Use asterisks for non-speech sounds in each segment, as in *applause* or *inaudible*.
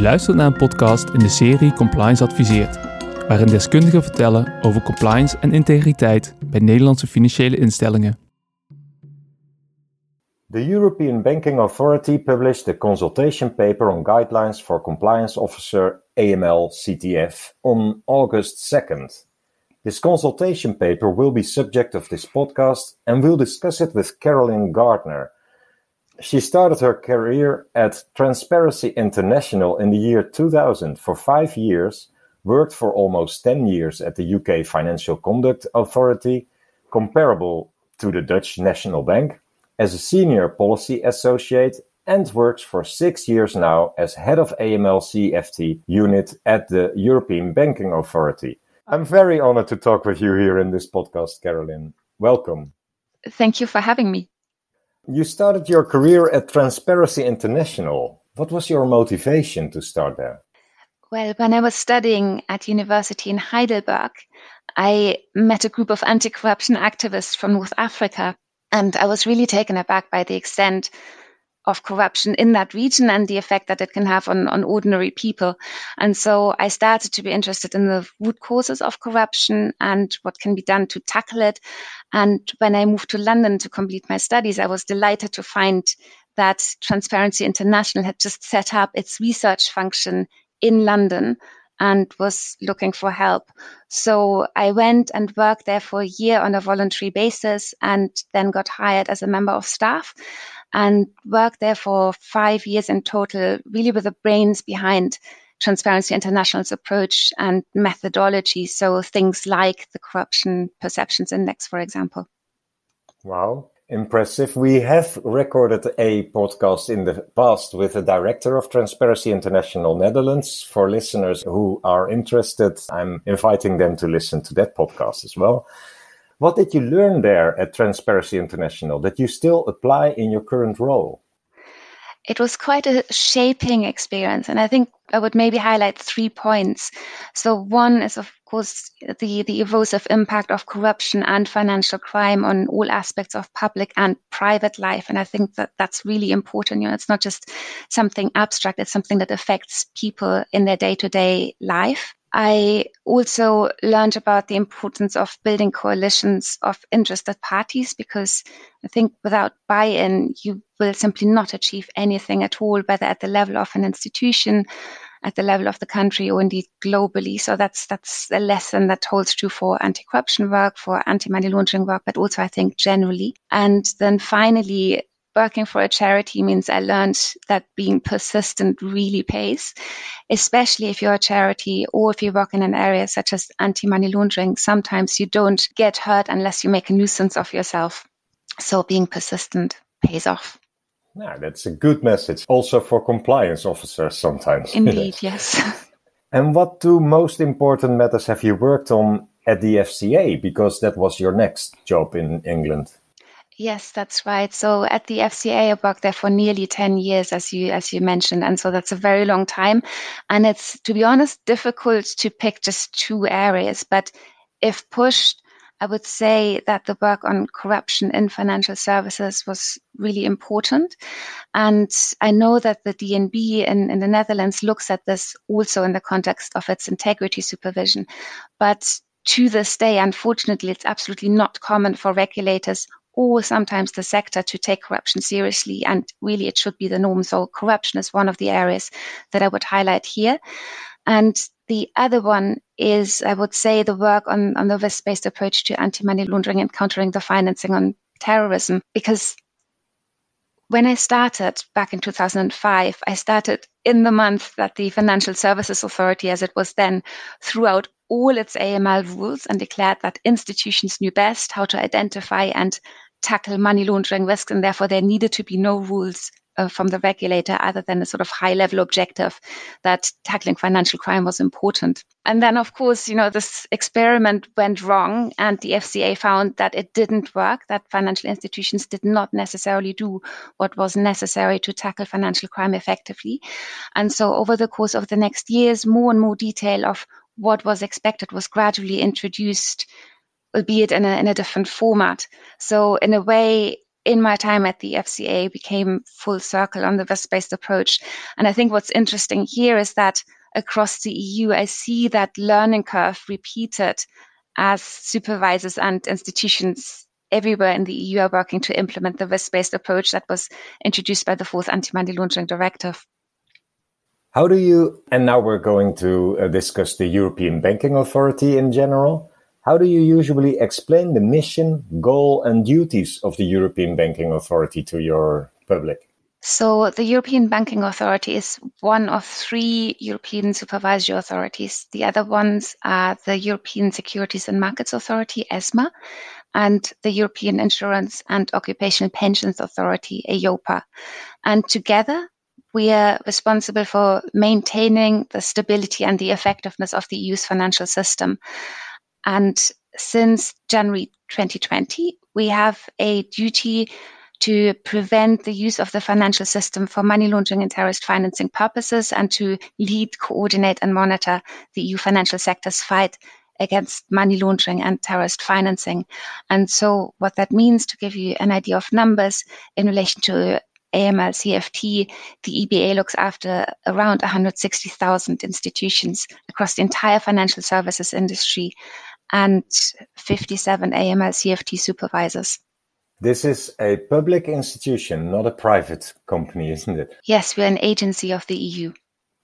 U luistert naar een podcast in de serie Compliance Adviseert, waarin deskundigen vertellen over compliance en integriteit bij Nederlandse financiële instellingen. The European Banking Authority published a consultation paper on guidelines for compliance officer AML CTF on August 2nd. This consultation paper will be subject of this podcast and we'll discuss it with Carolyn Gardner. She started her career at Transparency International in the year 2000 for five years, worked for almost 10 years at the UK Financial Conduct Authority, comparable to the Dutch National Bank, as a senior policy associate, and works for six years now as head of AML CFT unit at the European Banking Authority. I'm very honored to talk with you here in this podcast, Carolyn. Welcome. Thank you for having me. You started your career at Transparency International. What was your motivation to start there? Well, when I was studying at university in Heidelberg, I met a group of anti-corruption activists from North Africa, and I was really taken aback by the extent of corruption in that region and the effect that it can have on, on ordinary people. And so I started to be interested in the root causes of corruption and what can be done to tackle it. And when I moved to London to complete my studies, I was delighted to find that Transparency International had just set up its research function in London and was looking for help. So I went and worked there for a year on a voluntary basis and then got hired as a member of staff and worked there for five years in total, really with the brains behind Transparency International's approach and methodology. So things like the Corruption Perceptions Index, for example. Wow. Impressive. We have recorded a podcast in the past with the director of Transparency International Netherlands. For listeners who are interested, I'm inviting them to listen to that podcast as well. What did you learn there at Transparency International that you still apply in your current role? It was quite a shaping experience, and I think I would maybe highlight three points. So, one is, of course, the, the erosive impact of corruption and financial crime on all aspects of public and private life. And I think that that's really important. You know, it's not just something abstract, it's something that affects people in their day to day life. I also learned about the importance of building coalitions of interested parties because I think without buy in, you will simply not achieve anything at all, whether at the level of an institution, at the level of the country, or indeed globally. So that's that's a lesson that holds true for anti-corruption work, for anti-money laundering work, but also I think generally. And then finally, working for a charity means I learned that being persistent really pays, especially if you're a charity or if you work in an area such as anti money laundering. Sometimes you don't get hurt unless you make a nuisance of yourself. So being persistent pays off. Yeah, that's a good message also for compliance officers sometimes. *laughs* Indeed, yes. *laughs* and what two most important matters have you worked on at the FCA? Because that was your next job in England. Yes, that's right. So at the FCA, I worked there for nearly 10 years, as you, as you mentioned. And so that's a very long time. And it's, to be honest, difficult to pick just two areas. But if pushed, I would say that the work on corruption in financial services was really important. And I know that the DNB in, in the Netherlands looks at this also in the context of its integrity supervision. But to this day, unfortunately, it's absolutely not common for regulators or sometimes the sector to take corruption seriously. And really, it should be the norm. So, corruption is one of the areas that I would highlight here. And the other one is, I would say, the work on, on the risk based approach to anti money laundering and countering the financing on terrorism. Because when I started back in 2005, I started in the month that the Financial Services Authority, as it was then, threw out all its AML rules and declared that institutions knew best how to identify and tackle money laundering risks, and therefore there needed to be no rules uh, from the regulator other than a sort of high level objective that tackling financial crime was important. And then, of course, you know, this experiment went wrong, and the FCA found that it didn't work, that financial institutions did not necessarily do what was necessary to tackle financial crime effectively. And so, over the course of the next years, more and more detail of what was expected was gradually introduced, albeit in a, in a different format. So, in a way, in my time at the FCA became full circle on the risk-based approach. And I think what's interesting here is that across the EU, I see that learning curve repeated as supervisors and institutions everywhere in the EU are working to implement the risk-based approach that was introduced by the fourth anti-money laundering directive. How do you, and now we're going to uh, discuss the European Banking Authority in general. How do you usually explain the mission, goal, and duties of the European Banking Authority to your public? So, the European Banking Authority is one of three European supervisory authorities. The other ones are the European Securities and Markets Authority, ESMA, and the European Insurance and Occupational Pensions Authority, EIOPA. And together, we are responsible for maintaining the stability and the effectiveness of the EU's financial system. And since January 2020, we have a duty to prevent the use of the financial system for money laundering and terrorist financing purposes and to lead, coordinate, and monitor the EU financial sector's fight against money laundering and terrorist financing. And so, what that means, to give you an idea of numbers in relation to AML CFT, the EBA looks after around 160,000 institutions across the entire financial services industry and 57 AML CFT supervisors. This is a public institution, not a private company, *laughs* isn't it? Yes, we're an agency of the EU.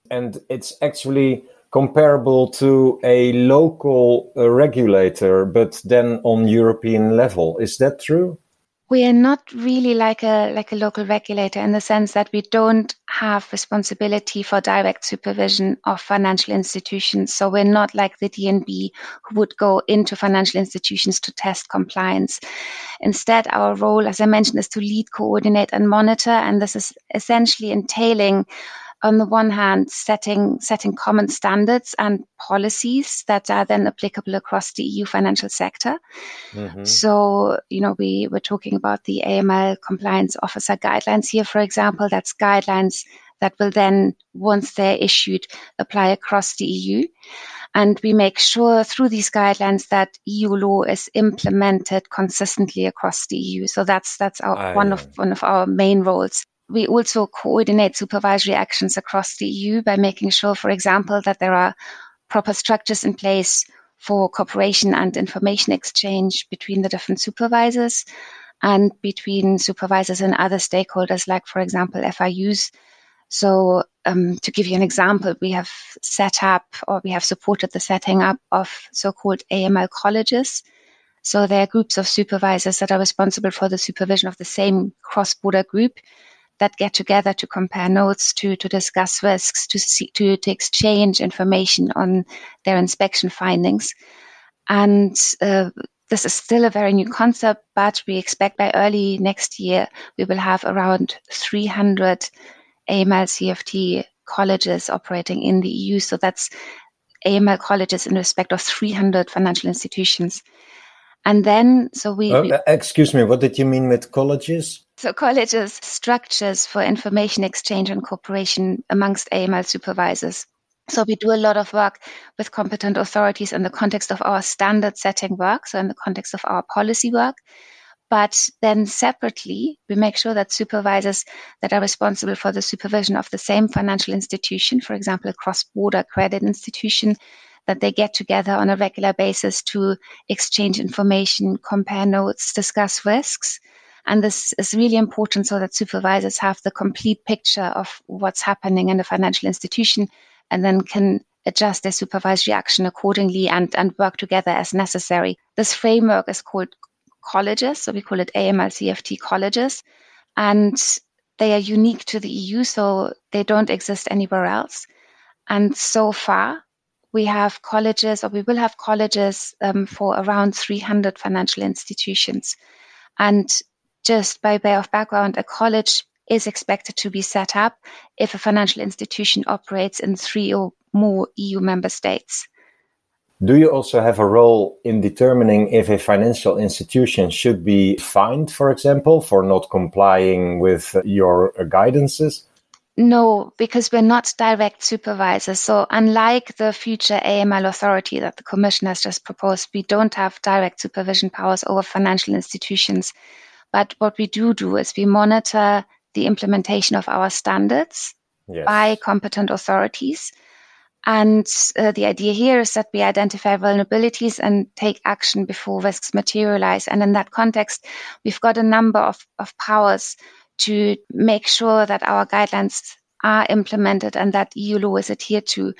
And it's actually comparable to a local uh, regulator, but then on European level. Is that true? We are not really like a like a local regulator in the sense that we don't have responsibility for direct supervision of financial institutions. So we're not like the DNB who would go into financial institutions to test compliance. Instead our role as i mentioned is to lead coordinate and monitor. And this is essentially entailing on the one hand, setting setting common standards and policies that are then applicable across the EU financial sector. Mm-hmm. So, you know, we were talking about the AML compliance officer guidelines here, for example. That's guidelines that will then, once they're issued, apply across the EU. And we make sure through these guidelines that EU law is implemented consistently across the EU. So that's that's our, one of one of our main roles we also coordinate supervisory actions across the EU by making sure, for example, that there are proper structures in place for cooperation and information exchange between the different supervisors and between supervisors and other stakeholders, like, for example, FIUs. So, um, to give you an example, we have set up or we have supported the setting up of so called AML colleges. So, they are groups of supervisors that are responsible for the supervision of the same cross border group that get together to compare notes, to, to discuss risks, to, see, to, to exchange information on their inspection findings. And uh, this is still a very new concept, but we expect by early next year we will have around 300 AML CFT colleges operating in the EU. So that's AML colleges in respect of 300 financial institutions. And then, so we. Uh, excuse me, what did you mean with colleges? So colleges structures for information exchange and cooperation amongst AML supervisors. So we do a lot of work with competent authorities in the context of our standard setting work, so in the context of our policy work. But then separately, we make sure that supervisors that are responsible for the supervision of the same financial institution, for example, a cross-border credit institution, that they get together on a regular basis to exchange information, compare notes, discuss risks. And this is really important so that supervisors have the complete picture of what's happening in the financial institution and then can adjust their supervisory action accordingly and, and work together as necessary. This framework is called colleges, so we call it AML CFT colleges, and they are unique to the EU, so they don't exist anywhere else. And so far, we have colleges, or we will have colleges um, for around 300 financial institutions. And just by way of background, a college is expected to be set up if a financial institution operates in three or more EU member states. Do you also have a role in determining if a financial institution should be fined, for example, for not complying with your guidances? No, because we're not direct supervisors. So, unlike the future AML authority that the Commission has just proposed, we don't have direct supervision powers over financial institutions But what we do do is we monitor the implementation of our standards yes. by competent authorities. And uh, the idea here is that we identify vulnerabilities and take action before risks materialize. And in that context, we've got a number of, of powers to make sure that our guidelines are implemented and that EU law is adhered to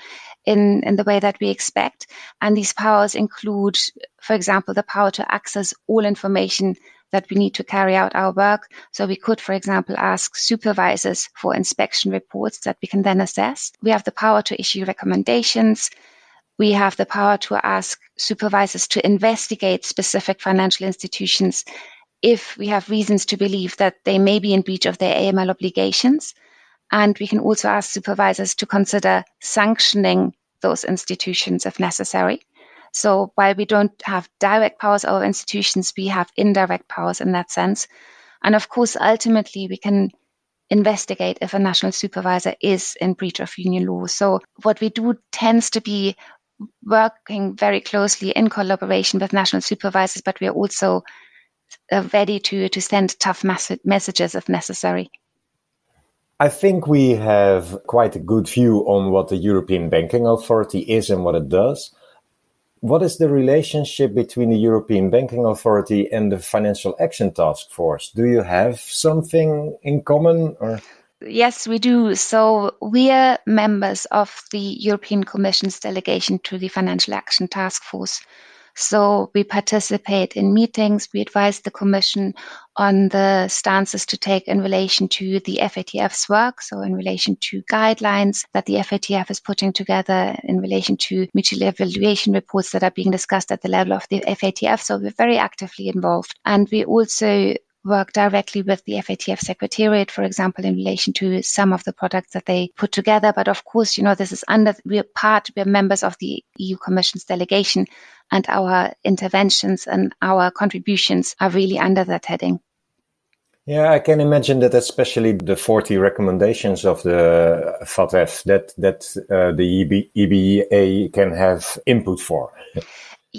in, in the way that we expect. And these powers include, for example, the power to access all information that we need to carry out our work. So we could, for example, ask supervisors for inspection reports that we can then assess. We have the power to issue recommendations. We have the power to ask supervisors to investigate specific financial institutions if we have reasons to believe that they may be in breach of their AML obligations. And we can also ask supervisors to consider sanctioning those institutions if necessary. So while we don't have direct powers over institutions, we have indirect powers in that sense. And of course, ultimately, we can investigate if a national supervisor is in breach of union law. So what we do tends to be working very closely in collaboration with national supervisors, but we are also ready to, to send tough mes- messages if necessary. I think we have quite a good view on what the European Banking Authority is and what it does. What is the relationship between the European Banking Authority and the Financial Action Task Force? Do you have something in common or? Yes, we do. So we are members of the European Commission's delegation to the Financial Action Task Force. So we participate in meetings. We advise the Commission on the stances to take in relation to the FATF's work. So in relation to guidelines that the FATF is putting together in relation to mutual evaluation reports that are being discussed at the level of the FATF. So we're very actively involved. And we also work directly with the FATF Secretariat, for example, in relation to some of the products that they put together. But of course, you know, this is under, we're part, we're members of the EU Commission's delegation and our interventions and our contributions are really under that heading. Yeah, I can imagine that, especially the 40 recommendations of the FATF that that uh, the EB, EBA can have input for.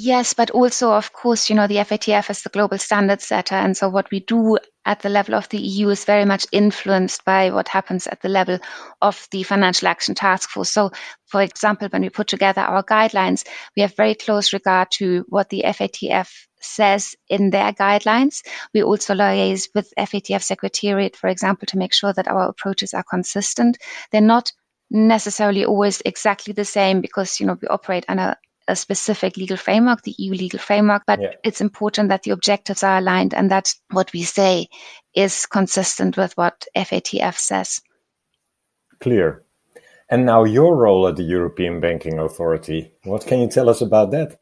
Yes, but also, of course, you know, the FATF is the global standard setter. And so what we do at the level of the EU is very much influenced by what happens at the level of the Financial Action Task Force. So, for example, when we put together our guidelines, we have very close regard to what the FATF says in their guidelines. We also liaise with FATF Secretariat, for example, to make sure that our approaches are consistent. They're not necessarily always exactly the same because you know we operate under a specific legal framework, the EU legal framework, but yeah. it's important that the objectives are aligned and that what we say is consistent with what FATF says. Clear. And now your role at the European Banking Authority. What can you tell us about that?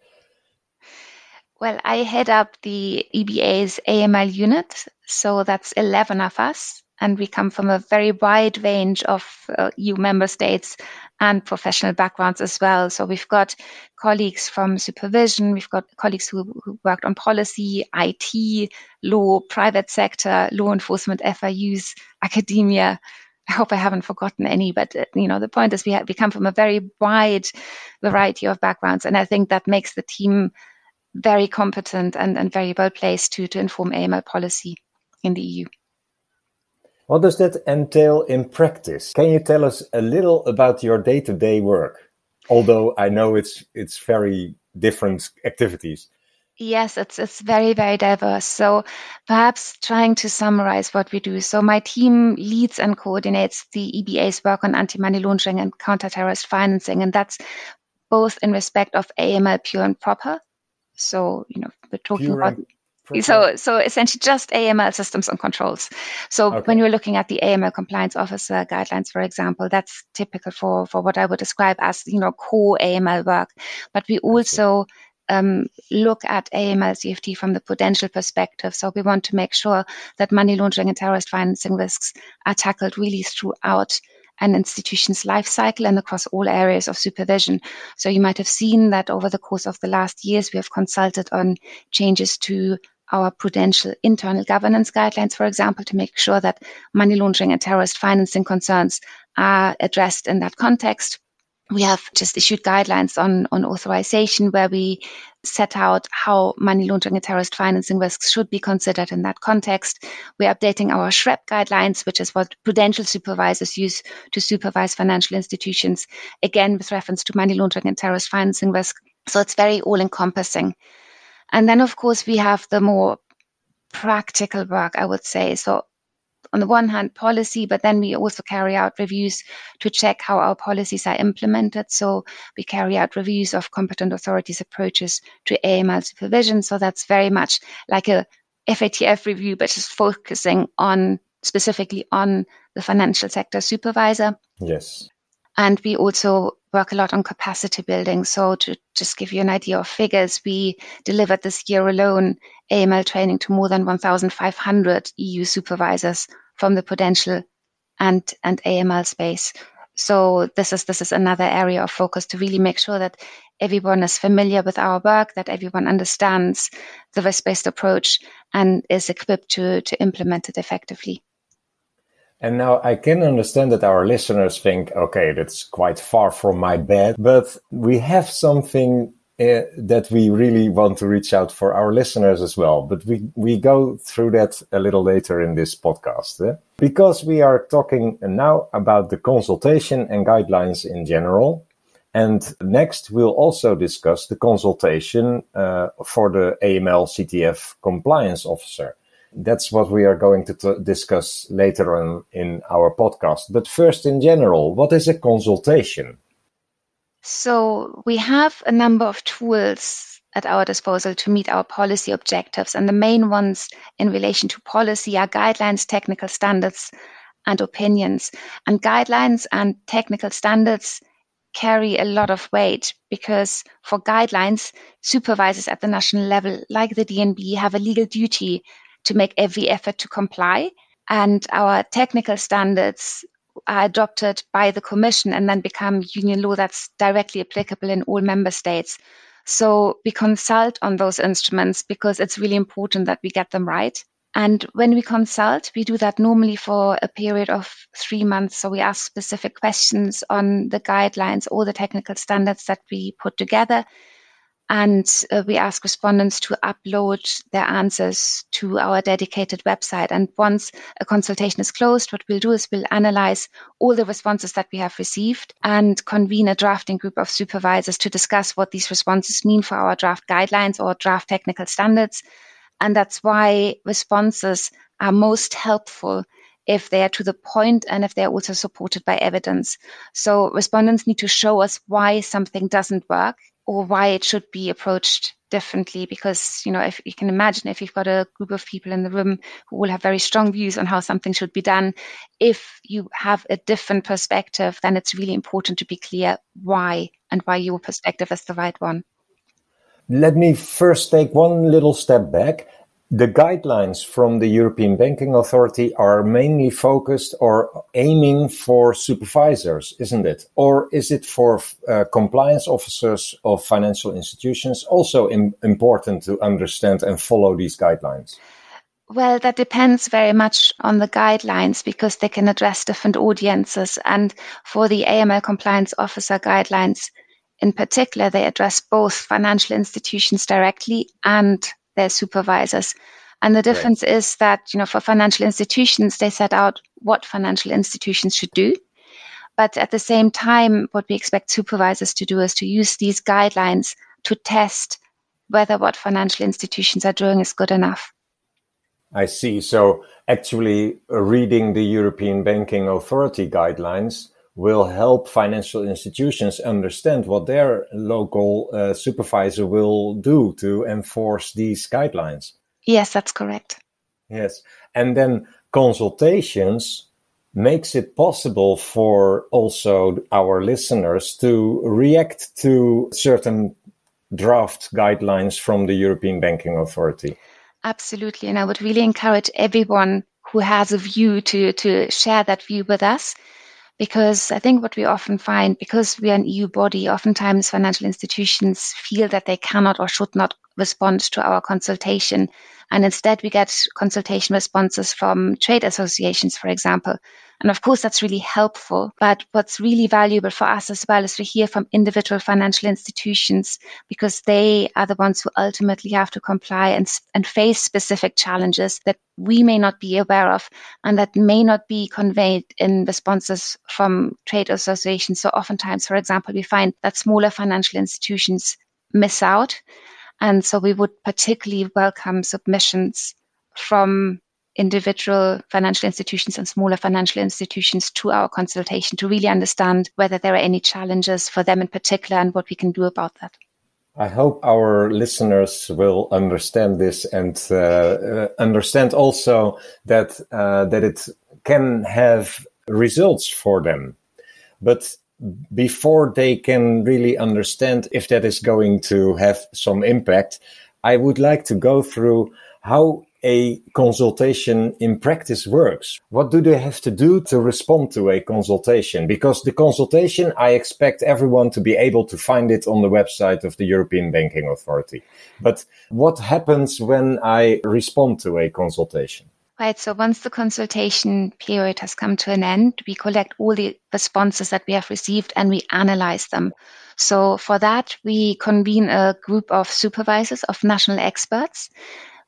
Well, I head up the EBA's AML unit. So that's 11 of us. And we come from a very wide range of uh, EU member states and professional backgrounds as well. So we've got colleagues from supervision, we've got colleagues who, who worked on policy, IT, law, private sector, law enforcement, FIUs, academia. I hope I haven't forgotten any, but uh, you know the point is we we come from a very wide variety of backgrounds, and I think that makes the team very competent and, and very well placed to to inform AML policy in the EU. What does that entail in practice? Can you tell us a little about your day-to-day work? Although I know it's it's very different activities. Yes, it's it's very very diverse. So perhaps trying to summarize what we do. So my team leads and coordinates the EBA's work on anti-money laundering and counter-terrorist financing, and that's both in respect of AML pure and proper. So you know we're talking pure about so, so essentially just AML systems and controls. So okay. when you're looking at the AML compliance officer guidelines, for example, that's typical for, for what I would describe as, you know, core AML work. But we also um, look at AML CFT from the prudential perspective. So we want to make sure that money laundering and terrorist financing risks are tackled really throughout an institution's life cycle and across all areas of supervision. So you might have seen that over the course of the last years, we have consulted on changes to our prudential internal governance guidelines, for example, to make sure that money laundering and terrorist financing concerns are addressed in that context. we have just issued guidelines on, on authorization where we set out how money laundering and terrorist financing risks should be considered in that context. We're updating our SREP guidelines, which is what prudential supervisors use to supervise financial institutions, again, with reference to money laundering and terrorist financing risk. So it's very all encompassing. And then, of course, we have the more practical work, I would say. So on the one hand policy, but then we also carry out reviews to check how our policies are implemented. So we carry out reviews of competent authorities' approaches to AML supervision. So that's very much like a FATF review, but just focusing on specifically on the financial sector supervisor. Yes. And we also work a lot on capacity building. So to just give you an idea of figures, we delivered this year alone AML training to more than 1,500 EU supervisors from the prudential and, and AML space. So this is this is another area of focus to really make sure that everyone is familiar with our work, that everyone understands the risk-based approach and is equipped to, to implement it effectively. And now I can understand that our listeners think, okay, that's quite far from my bed, but we have something uh, that we really want to reach out for our listeners as well. But we, we go through that a little later in this podcast. Eh? Because we are talking now about the consultation and guidelines in general. And next, we'll also discuss the consultation uh, for the AML CTF compliance officer that's what we are going to t- discuss later on in our podcast. But first, in general, what is a consultation? So, we have a number of tools at our disposal to meet our policy objectives. And the main ones in relation to policy are guidelines, technical standards, and opinions. And guidelines and technical standards carry a lot of weight because for guidelines, supervisors at the national level, like the DNB, have a legal duty to make every effort to comply. And our technical standards are adopted by the Commission and then become union law that's directly applicable in all member states. So we consult on those instruments because it's really important that we get them right. And when we consult, we do that normally for a period of three months. So we ask specific questions on the guidelines or the technical standards that we put together and uh, we ask respondents to upload their answers to our dedicated website. And once a consultation is closed, what we'll do is we'll analyze all the responses that we have received and convene a drafting group of supervisors to discuss what these responses mean for our draft guidelines or draft technical standards. And that's why responses are most helpful if they are to the point and if they're also supported by evidence. So respondents need to show us why something doesn't work or why it should be approached differently because you know if you can imagine if you've got a group of people in the room who will have very strong views on how something should be done if you have a different perspective then it's really important to be clear why and why your perspective is the right one. Let me first take one little step back the guidelines from the European Banking Authority are mainly focused or aiming for supervisors, isn't it? Or is it for uh, compliance officers of financial institutions also Im- important to understand and follow these guidelines? Well, that depends very much on the guidelines because they can address different audiences. And for the AML compliance officer guidelines in particular, they address both financial institutions directly and their supervisors. And the difference right. is that, you know, for financial institutions, they set out what financial institutions should do. But at the same time, what we expect supervisors to do is to use these guidelines to test whether what financial institutions are doing is good enough. I see. So actually reading the European Banking Authority guidelines will help financial institutions understand what their local uh, supervisor will do to enforce these guidelines. Yes, that's correct. Yes. And then consultations makes it possible for also our listeners to react to certain draft guidelines from the European Banking Authority. Absolutely. And I would really encourage everyone who has a view to, to share that view with us because I think what we often find, because we are an EU body, oftentimes financial institutions feel that they cannot or should not respond to our consultation. And instead, we get consultation responses from trade associations, for example. And of course, that's really helpful. But what's really valuable for us as well is to hear from individual financial institutions because they are the ones who ultimately have to comply and, and face specific challenges that we may not be aware of and that may not be conveyed in responses from trade associations. So oftentimes, for example, we find that smaller financial institutions miss out. And so we would particularly welcome submissions from individual financial institutions and smaller financial institutions to our consultation to really understand whether there are any challenges for them in particular and what we can do about that. I hope our listeners will understand this and uh, uh, understand also that uh, that it can have results for them. But before they can really understand if that is going to have some impact, I would like to go through how a consultation in practice works. What do they have to do to respond to a consultation? Because the consultation, I expect everyone to be able to find it on the website of the European Banking Authority. But what happens when I respond to a consultation? Right. So once the consultation period has come to an end, we collect all the responses that we have received and we analyze them. So for that, we convene a group of supervisors of national experts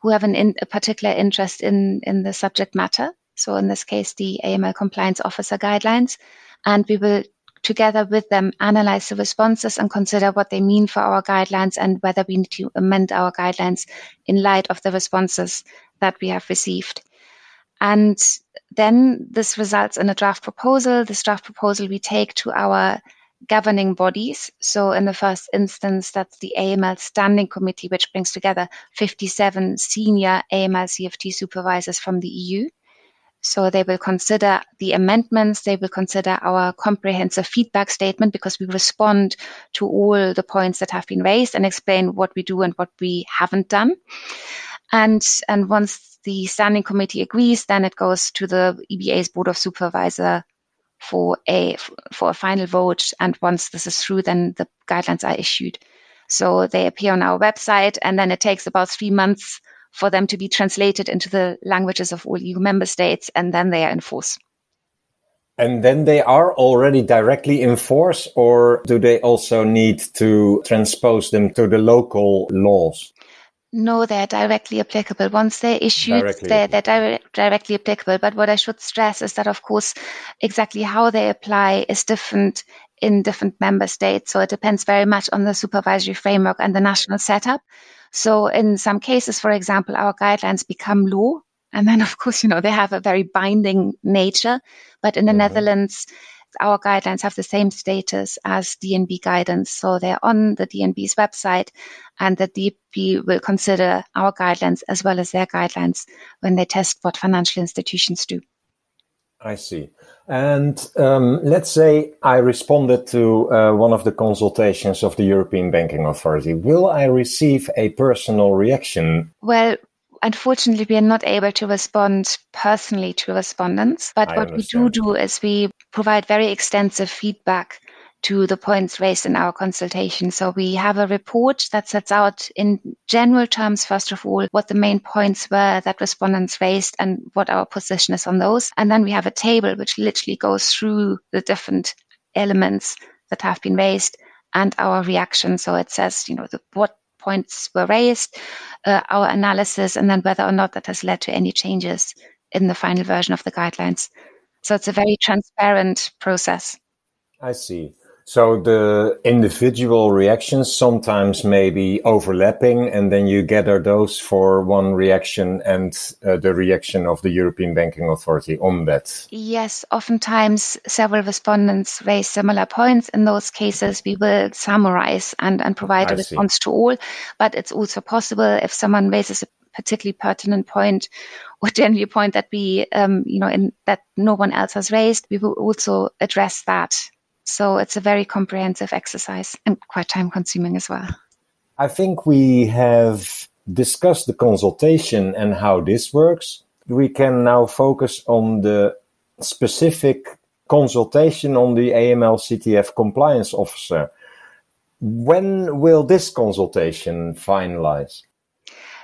who have an in, a particular interest in, in the subject matter. So in this case, the AML compliance officer guidelines. And we will together with them analyze the responses and consider what they mean for our guidelines and whether we need to amend our guidelines in light of the responses that we have received. And then this results in a draft proposal. This draft proposal we take to our governing bodies. So in the first instance, that's the AML Standing Committee, which brings together 57 senior AML CFT supervisors from the EU. So they will consider the amendments. They will consider our comprehensive feedback statement because we respond to all the points that have been raised and explain what we do and what we haven't done. And, and once the standing committee agrees, then it goes to the EBA's board of supervisor for a for a final vote. And once this is through, then the guidelines are issued. So they appear on our website, and then it takes about three months for them to be translated into the languages of all EU member states, and then they are in force. And then they are already directly in force, or do they also need to transpose them to the local laws? No, they're directly applicable. Once they're issued, directly they're, they're direct, directly applicable. But what I should stress is that, of course, exactly how they apply is different in different member states. So it depends very much on the supervisory framework and the national setup. So in some cases, for example, our guidelines become law. And then, of course, you know, they have a very binding nature. But in the mm-hmm. Netherlands, our guidelines have the same status as DNB guidance. So they're on the DNB's website and the DNB will consider our guidelines as well as their guidelines when they test what financial institutions do. I see. And um, let's say I responded to uh, one of the consultations of the European Banking Authority. Will I receive a personal reaction? Well, unfortunately, we are not able to respond personally to respondents. But I what understand. we do do is we provide very extensive feedback to the points raised in our consultation. So we have a report that sets out in general terms, first of all, what the main points were that respondents raised and what our position is on those. And then we have a table which literally goes through the different elements that have been raised and our reaction. So it says, you know, the, what points were raised, uh, our analysis, and then whether or not that has led to any changes in the final version of the guidelines. So it's a very transparent process. I see. So the individual reactions sometimes may be overlapping, and then you gather those for one reaction and uh, the reaction of the European Banking Authority on that. Yes, oftentimes several respondents raise similar points. In those cases, we will summarize and, and provide a I response see. to all. But it's also possible if someone raises a particularly pertinent point or *laughs* generally a point that we, um, you know, in, that no one else has raised, we will also address that so it's a very comprehensive exercise and quite time consuming as well. I think we have discussed the consultation and how this works. We can now focus on the specific consultation on the AML CTF compliance officer. When will this consultation finalize?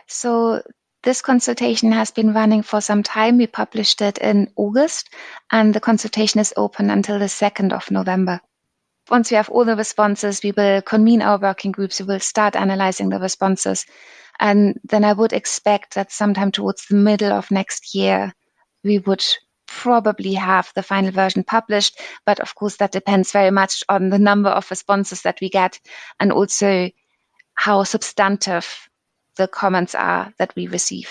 So this consultation has been running for some time. We published it in August, and the consultation is open until the 2nd of November. Once we have all the responses, we will convene our working groups. We will start analyzing the responses. And then I would expect that sometime towards the middle of next year, we would probably have the final version published. But of course, that depends very much on the number of responses that we get and also how substantive the comments are that we receive.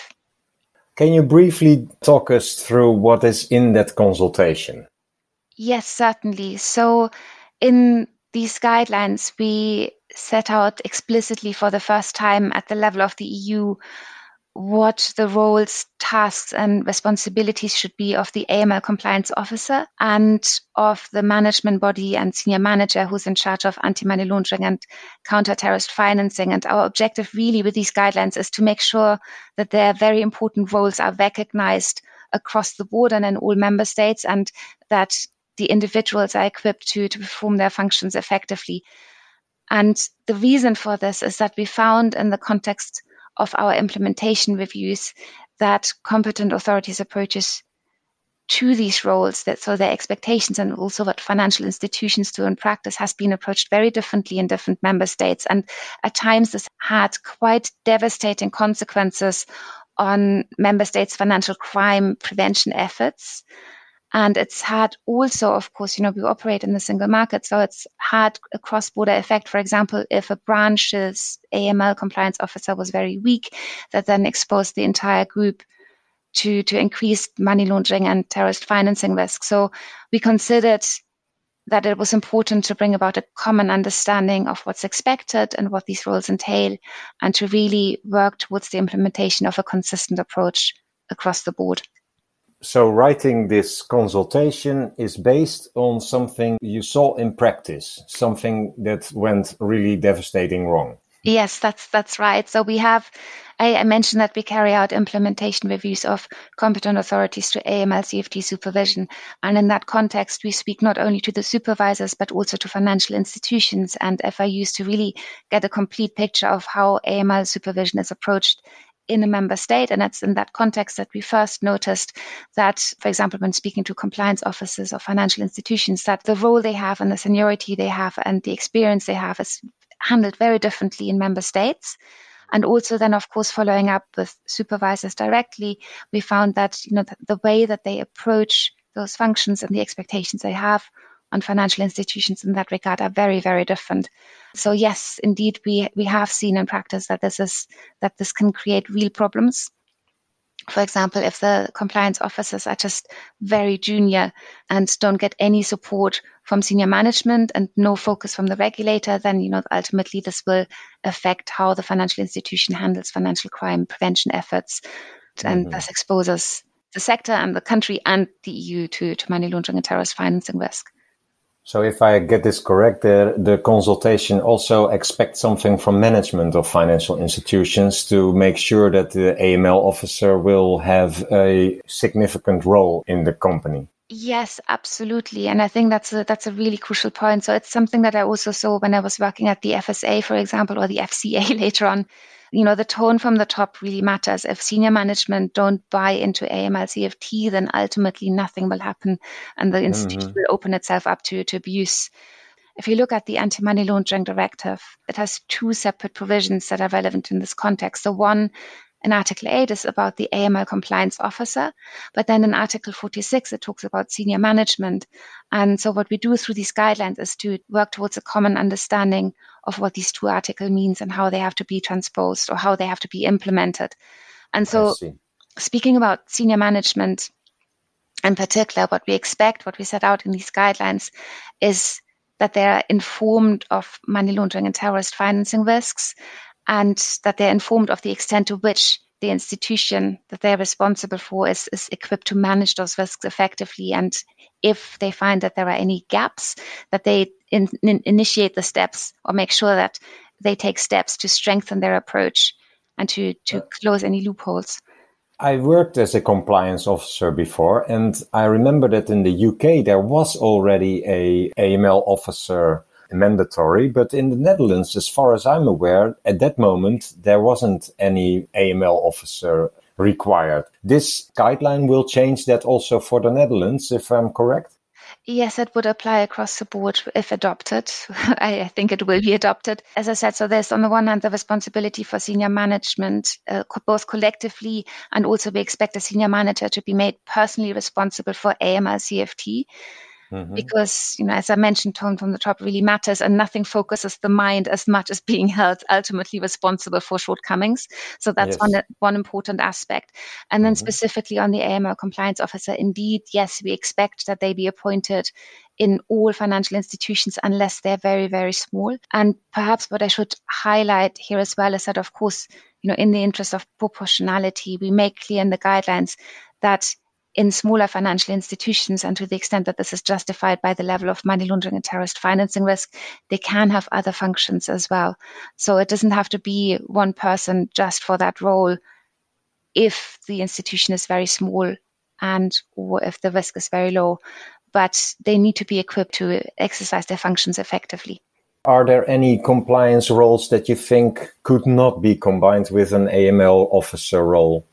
Can you briefly talk us through what is in that consultation? Yes, certainly. So, in these guidelines, we set out explicitly for the first time at the level of the EU what the roles, tasks, and responsibilities should be of the AML compliance officer and of the management body and senior manager who's in charge of anti money laundering and counter terrorist financing. And our objective, really, with these guidelines is to make sure that their very important roles are recognized across the board and in all member states, and that the individuals are equipped to, to perform their functions effectively. And the reason for this is that we found in the context of our implementation reviews that competent authorities' approaches to these roles that so their expectations and also what financial institutions do in practice has been approached very differently in different member states. And at times this had quite devastating consequences on member states financial crime prevention efforts and it's had also, of course, you know, we operate in the single market. So it's had a cross border effect. For example, if a branch's AML compliance officer was very weak, that then exposed the entire group to, to increased money laundering and terrorist financing risk. So we considered that it was important to bring about a common understanding of what's expected and what these roles entail, and to really work towards the implementation of a consistent approach across the board. So writing this consultation is based on something you saw in practice, something that went really devastating wrong. Yes, that's that's right. So we have I, I mentioned that we carry out implementation reviews of competent authorities to AML CFT supervision. And in that context, we speak not only to the supervisors, but also to financial institutions and FIUs to really get a complete picture of how AML supervision is approached in a member state. And it's in that context that we first noticed that, for example, when speaking to compliance officers of financial institutions, that the role they have and the seniority they have and the experience they have is handled very differently in member states. And also then, of course, following up with supervisors directly, we found that, you know, the way that they approach those functions and the expectations they have on financial institutions in that regard are very, very different. So yes, indeed, we we have seen in practice that this is that this can create real problems. For example, if the compliance officers are just very junior and don't get any support from senior management and no focus from the regulator, then you know ultimately this will affect how the financial institution handles financial crime prevention efforts, mm-hmm. and thus exposes the sector and the country and the EU to, to money laundering and terrorist financing risk. So if I get this correct, the, the consultation also expects something from management of financial institutions to make sure that the AML officer will have a significant role in the company. Yes, absolutely. And I think that's a, that's a really crucial point. So it's something that I also saw when I was working at the FSA, for example, or the FCA *laughs* later on you know, the tone from the top really matters. If senior management don't buy into AML CFT, then ultimately nothing will happen and the institution mm-hmm. will open itself up to, to abuse. If you look at the anti money laundering directive, it has two separate provisions that are relevant in this context. So, one in Article 8 is about the AML compliance officer, but then in Article 46 it talks about senior management. And so what we do through these guidelines is to work towards a common understanding of what these two articles means and how they have to be transposed or how they have to be implemented. And so speaking about senior management in particular, what we expect, what we set out in these guidelines is that they are informed of money laundering and terrorist financing risks and that they're informed of the extent to which the institution that they're responsible for is, is equipped to manage those risks effectively. And if they find that there are any gaps, that they in, in, initiate the steps or make sure that they take steps to strengthen their approach and to, to uh, close any loopholes. I worked as a compliance officer before, and I remember that in the UK there was already a AML officer mandatory. But in the Netherlands, as far as I'm aware, at that moment, there wasn't any AML officer required. This guideline will change that also for the Netherlands, if I'm correct? Yes, it would apply across the board if adopted. *laughs* I, think it will be adopted. As I said, so there's on the one hand the responsibility for senior management, uh, both collectively and also we expect a senior manager to be made personally responsible for AML CFT. Mm-hmm. Because, you know, as I mentioned, tone from the top really matters and nothing focuses the mind as much as being held ultimately responsible for shortcomings. So that's yes. one, one important aspect. And then mm-hmm. specifically on the AML compliance officer, indeed, yes, we expect that they be appointed in all financial institutions unless they're very, very small. And perhaps what I should highlight here as well is that, of course, you know, in the interest of proportionality, we make clear in the guidelines that in smaller financial institutions and to the extent that this is justified by the level of money laundering and terrorist financing risk, they can have other functions as well. So it doesn't have to be one person just for that role if the institution is very small and or if the risk is very low, but they need to be equipped to exercise their functions effectively. Are there any compliance roles that you think could not be combined with an AML officer role?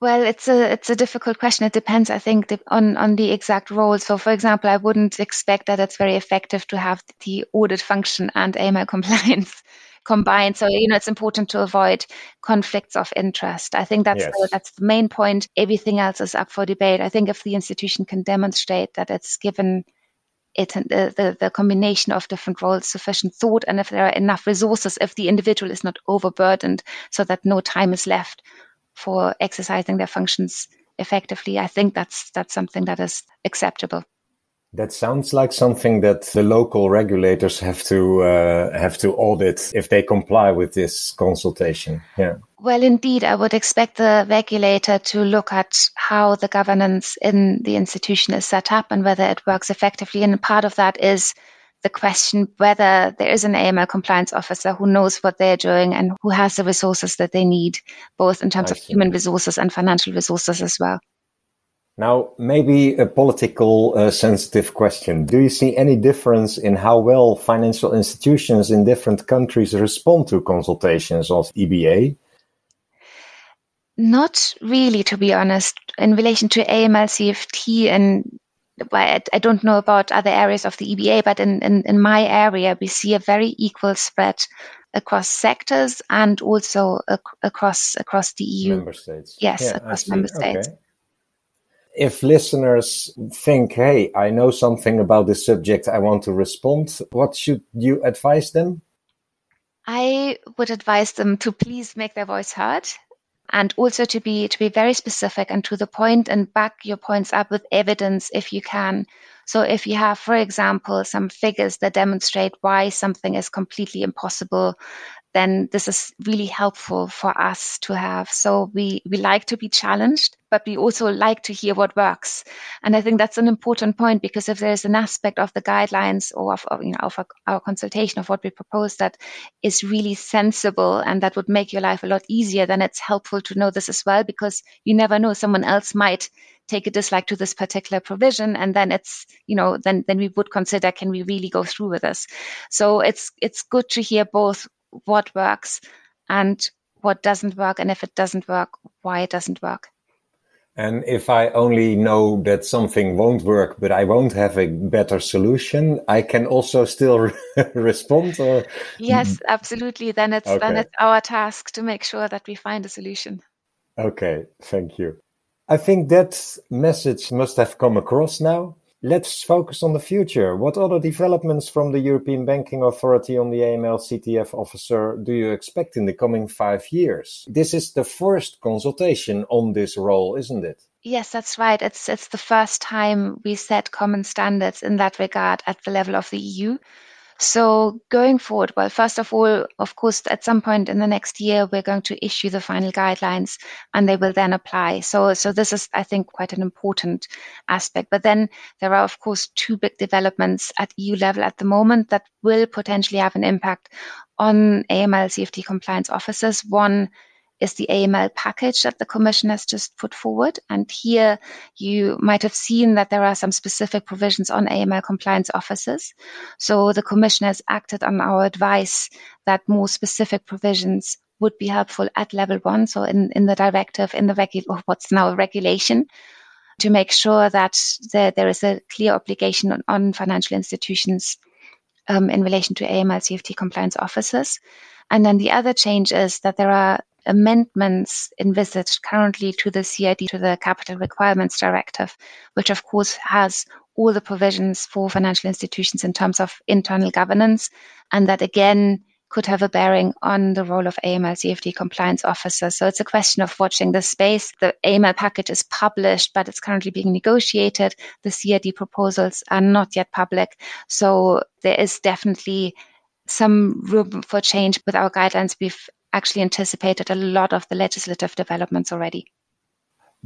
Well, it's a it's a difficult question. It depends, I think, on on the exact role. So, for example, I wouldn't expect that it's very effective to have the audit function and AML *laughs* compliance combined. So, you know, it's important to avoid conflicts of interest. I think that's yes. the, that's the main point. Everything else is up for debate. I think if the institution can demonstrate that it's given it the, uh, the, the combination of different roles sufficient thought and if there are enough resources if the individual is not overburdened so that no time is left for exercising their functions effectively, I think that's that's something that is acceptable. That sounds like something that the local regulators have to uh, have to audit if they comply with this consultation. Yeah. Well, indeed, I would expect the regulator to look at how the governance in the institution is set up and whether it works effectively. And part of that is the question whether there is an AML compliance officer who knows what they're doing and who has the resources that they need, both in terms I of see. human resources and financial resources as well. Now, maybe a political uh, sensitive question. Do you see any difference in how well financial institutions in different countries respond to consultations of EBA? Not really, to be honest. In relation to AML CFT and I, I don't know about other areas of the EBA, but in, in, in my area, we see a very equal spread across sectors and also ac- across across the EU. Member states. Yes, yeah, across member states. Okay. If listeners think, hey, I know something about this subject, I want to respond, what should you advise them? I would advise them to please make their voice heard and also to be to be very specific and to the point and back your points up with evidence if you can. So if you have for example some figures that demonstrate why something is completely impossible then this is really helpful for us to have. So we, we like to be challenged, but we also like to hear what works. And I think that's an important point because if there's an aspect of the guidelines or of, of you know, of our, our consultation of what we propose that is really sensible and that would make your life a lot easier, then it's helpful to know this as well because you never know someone else might take a dislike to this particular provision and then it's you know then then we would consider can we really go through with this so it's it's good to hear both what works and what doesn't work, and if it doesn't work, why it doesn't work. And if I only know that something won't work, but I won't have a better solution, I can also still *laughs* respond. Or yes, absolutely. Then it's okay. then it's our task to make sure that we find a solution. Okay, thank you. I think that message must have come across now. Let's focus on the future. What other developments from the European Banking Authority on the AML CTF officer do you expect in the coming five years? This is the first consultation on this role, isn't it? Yes, that's right. It's it's the first time we set common standards in that regard at the level of the EU. So going forward, well, first of all, of course, at some point in the next year, we're going to issue the final guidelines and they will then apply. So, so this is, I think, quite an important aspect. But then there are, of course, two big developments at EU level at the moment that will potentially have an impact on AML CFT compliance officers. One is the AML package that the Commission has just put forward. And here you might have seen that there are some specific provisions on AML compliance officers. So the Commission has acted on our advice that more specific provisions would be helpful at level one. So in, in the directive, in the regu- what's now regulation, to make sure that there, there is a clear obligation on, on financial institutions um, in relation to AML CFT compliance officers. And then the other change is that there are amendments envisaged currently to the CRD, to the Capital Requirements Directive, which of course has all the provisions for financial institutions in terms of internal governance. And that again could have a bearing on the role of AML CFT compliance officers. So it's a question of watching the space. The AML package is published, but it's currently being negotiated. The CRD proposals are not yet public. So there is definitely some room for change with our guidelines. We've actually anticipated a lot of the legislative developments already.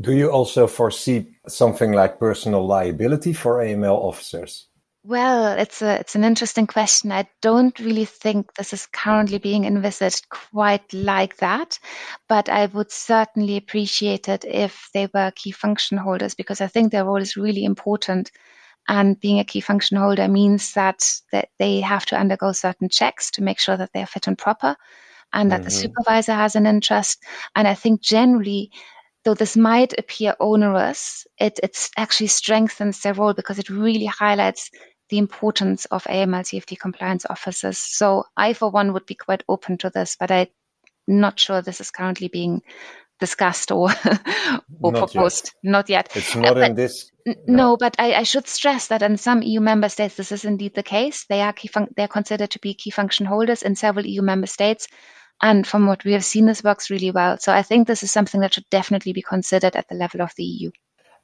Do you also foresee something like personal liability for AML officers? Well, it's a it's an interesting question. I don't really think this is currently being envisaged quite like that, but I would certainly appreciate it if they were key function holders because I think their role is really important. And being a key function holder means that, that they have to undergo certain checks to make sure that they're fit and proper and that mm-hmm. the supervisor has an interest. And I think generally, though this might appear onerous, it it actually strengthens their role because it really highlights the importance of AML CFT compliance officers. So I, for one, would be quite open to this, but I'm not sure this is currently being discussed or *laughs* or not proposed. Yet. Not yet. It's not uh, in this. No, no but I, I, should stress that in some EU member states, this is indeed the case. They are key fun- they are considered to be key function holders in several EU member states. And from what we have seen, this works really well. So I think this is something that should definitely be considered at the level of the EU.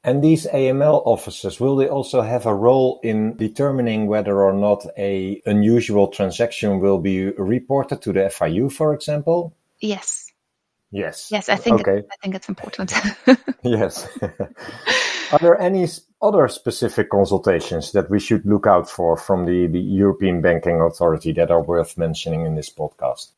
And these AML officers, will they also have a role in determining whether or not a unusual transaction will be reported to the FIU, for example? Yes. Yes. Yes, I think okay. I think it's important. *laughs* *laughs* yes. *laughs* Are there any other specific consultations that we should look out for from the, the European Banking Authority that are worth mentioning in this podcast?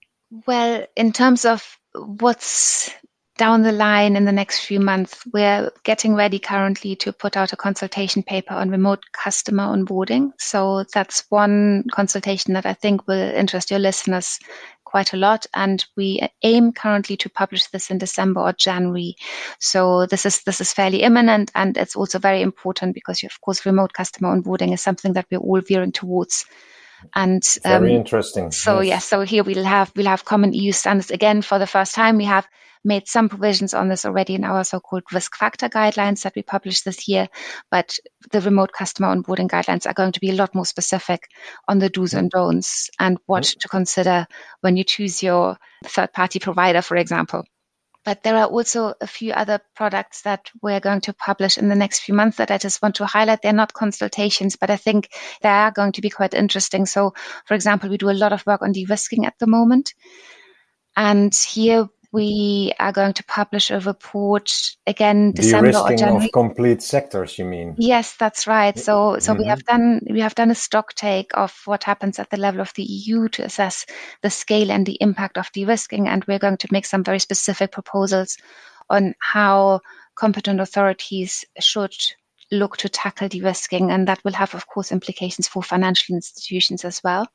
Well, in terms of what's down the line in the next few months, we're getting ready currently to put out a consultation paper on remote customer onboarding. So that's one consultation that I think will interest your listeners quite a lot. And we aim currently to publish this in December or January. So this is this is fairly imminent, and it's also very important because, of course, remote customer onboarding is something that we're all veering towards. And um, very interesting. So yes. yeah, so here we'll have we'll have common EU standards again for the first time. We have made some provisions on this already in our so-called risk factor guidelines that we published this year, but the remote customer onboarding guidelines are going to be a lot more specific on the do's and don'ts and what to consider when you choose your third-party provider, for example. But there are also a few other products that we're going to publish in the next few months that I just want to highlight. They're not consultations, but I think they are going to be quite interesting. So, for example, we do a lot of work on de-risking at the moment. And here we are going to publish a report again December or January. of complete sectors, you mean? Yes, that's right. So, so mm-hmm. we have done we have done a stock take of what happens at the level of the EU to assess the scale and the impact of de-risking, and we're going to make some very specific proposals on how competent authorities should look to tackle de-risking, and that will have, of course, implications for financial institutions as well.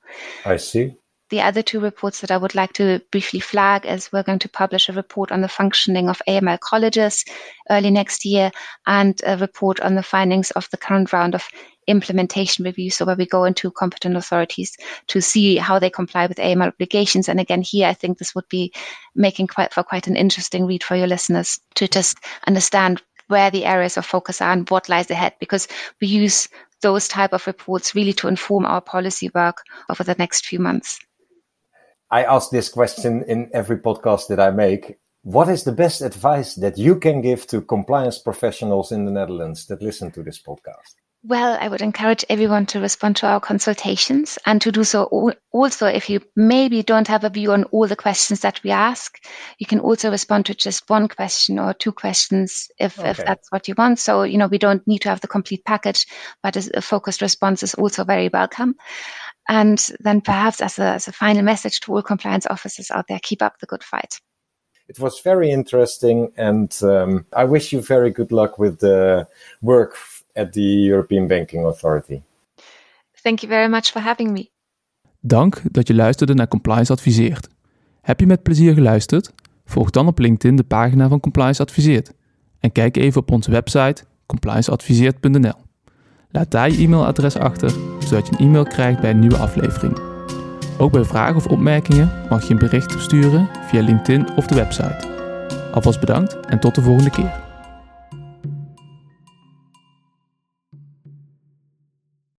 I see the other two reports that I would like to briefly flag is we're going to publish a report on the functioning of AML colleges early next year and a report on the findings of the current round of implementation review. So where we go into competent authorities to see how they comply with AML obligations. And again, here I think this would be making quite for quite an interesting read for your listeners to just understand where the areas of focus are and what lies ahead because we use those type of reports really to inform our policy work over the next few months. I ask this question in every podcast that I make. What is the best advice that you can give to compliance professionals in the Netherlands that listen to this podcast? Well, I would encourage everyone to respond to our consultations and to do so also if you maybe don't have a view on all the questions that we ask, you can also respond to just one question or two questions if, okay. if that's what you want. So, you know, we don't need to have the complete package, but a focused response is also very welcome. And then perhaps as a, as a final message to all compliance officers out there, keep up the good fight. It was very interesting, and um, I wish you very good luck with the work at the European Banking Authority. Thank you very much for having me. Dank dat je luisterde naar Compliance Adviseert. Heb je met plezier geluisterd? Volg dan op LinkedIn de pagina van Compliance Adviseert. En kijk even op onze website complianceadviseert.nl. Laat daar je e-mailadres achter, zodat je een e-mail krijgt bij een nieuwe aflevering. Ook bij vragen of opmerkingen mag je een bericht sturen via LinkedIn of de website. Alvast bedankt en tot de volgende keer.